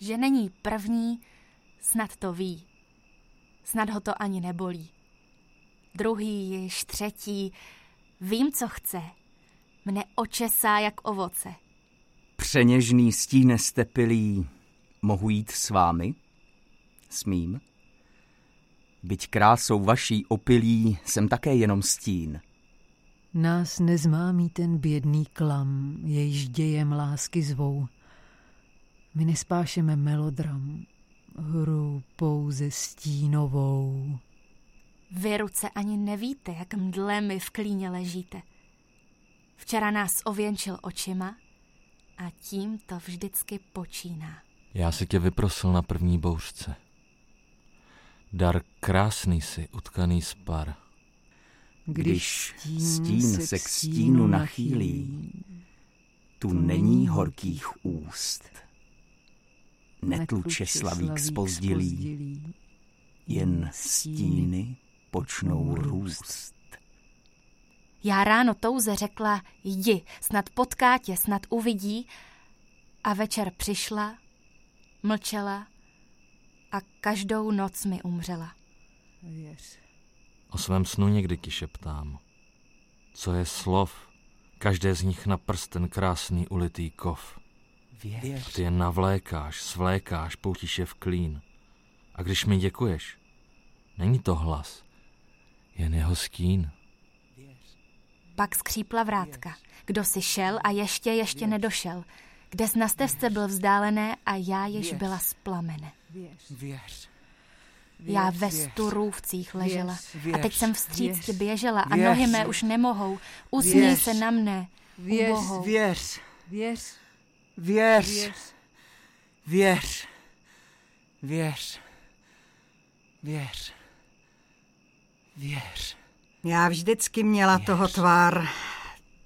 Že není první, snad to ví. Snad ho to ani nebolí. Druhý, již třetí, vím, co chce. Mne očesá jak ovoce. Přeněžný stíne stepilý, mohu jít s vámi? Smím? Byť krásou vaší opilí jsem také jenom stín. Nás nezmámí ten bědný klam, jejž dějem lásky zvou. My nespášeme melodram, hru pouze stínovou. Vy ruce ani nevíte, jak mdle mi v klíně ležíte. Včera nás ověnčil očima a tím to vždycky počíná. Já si tě vyprosil na první bouřce. Dar krásný si, utkaný z par. Když stín se k stínu nachýlí, tu není horkých úst. Netluče slavík spozdilý, jen stíny počnou růst. Já ráno touze řekla, jdi, snad potká tě, snad uvidí. A večer přišla, mlčela a každou noc mi umřela. Věř. O svém snu někdy ti šeptám. Co je slov, každé z nich na prsten krásný ulitý kov. Věř. Ty je navlékáš, svlékáš, poutíš je v klín. A když mi děkuješ, není to hlas, jen jeho stín. Pak skřípla vrátka. Kdo si šel a ještě, ještě nedošel. Kde na stezce byl vzdálené a já již byla z plamene. Věř. Já ve stu růvcích ležela. Věř, A teď jsem věř, vstříc ti věř, běžela a věř. nohy mé už nemohou. Usměj Věř. se na mne, Věř, ubohou. Věř. Věř, Věř. věř. Věř. Věř. Věř. Věř. Já vždycky měla toho tvár,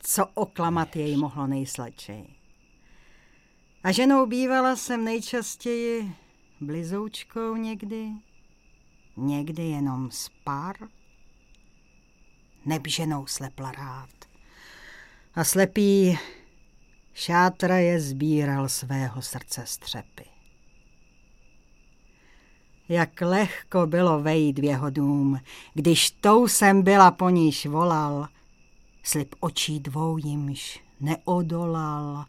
co oklamat jej mohlo nejsladčej. A ženou bývala jsem nejčastěji blizoučkou někdy, někdy jenom s pár. Neb ženou slepla rád. A slepý šátra je sbíral svého srdce střepy. Jak lehko bylo vejít v jeho dům, když tou jsem byla po níž volal, slib očí dvou jimž neodolal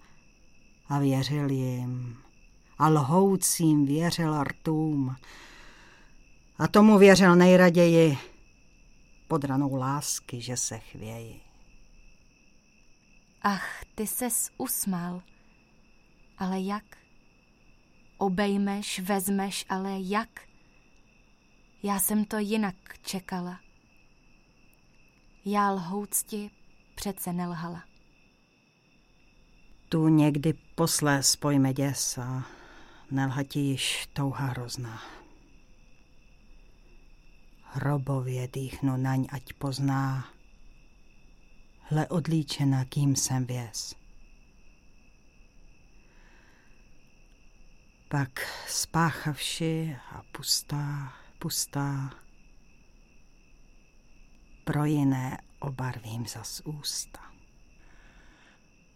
a věřil jim a lhoucím věřil rtům a tomu věřil nejraději pod ranou lásky, že se chvěji. Ach, ty ses usmál. Ale jak? Obejmeš, vezmeš, ale jak? Já jsem to jinak čekala. Já lhoucti přece nelhala. Tu někdy poslé spojme děs a nelhatí již touha hrozná. Hrobově dýchnu naň, ať pozná, hle odlíčena, kým jsem věz. Pak spáchavši a pustá, pustá, pro jiné obarvím zas ústa.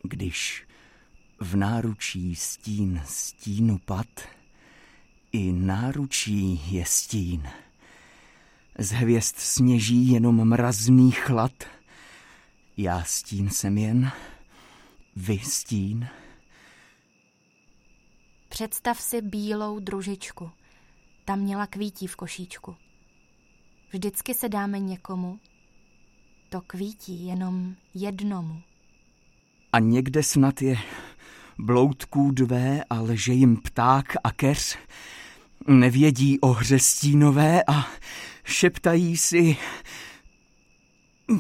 Když v náručí stín stínu pad, i náručí je stín. Z hvězd sněží jenom mrazný chlad. Já stín jsem jen, vy stín. Představ si bílou družičku. Ta měla kvítí v košíčku. Vždycky se dáme někomu, to kvítí jenom jednomu. A někde snad je bloutků dvé a leže jim pták a keř. Nevědí o hře stínové a šeptají si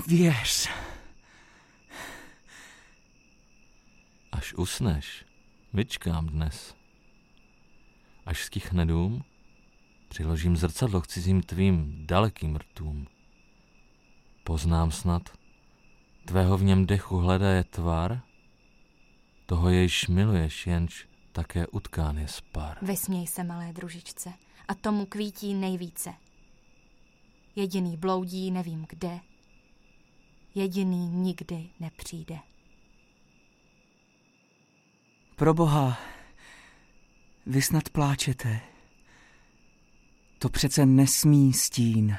věř. Až usneš, vyčkám dnes. Až skichne dům, přiložím zrcadlo k cizím tvým dalekým rtům. Poznám snad, tvého v něm dechu hledaje tvar, toho jejž miluješ, jenž také utkán je spar. Vysměj se, malé družičce, a tomu kvítí nejvíce. Jediný bloudí nevím kde, jediný nikdy nepřijde. Pro boha, Vy snad pláčete. To přece nesmí stín.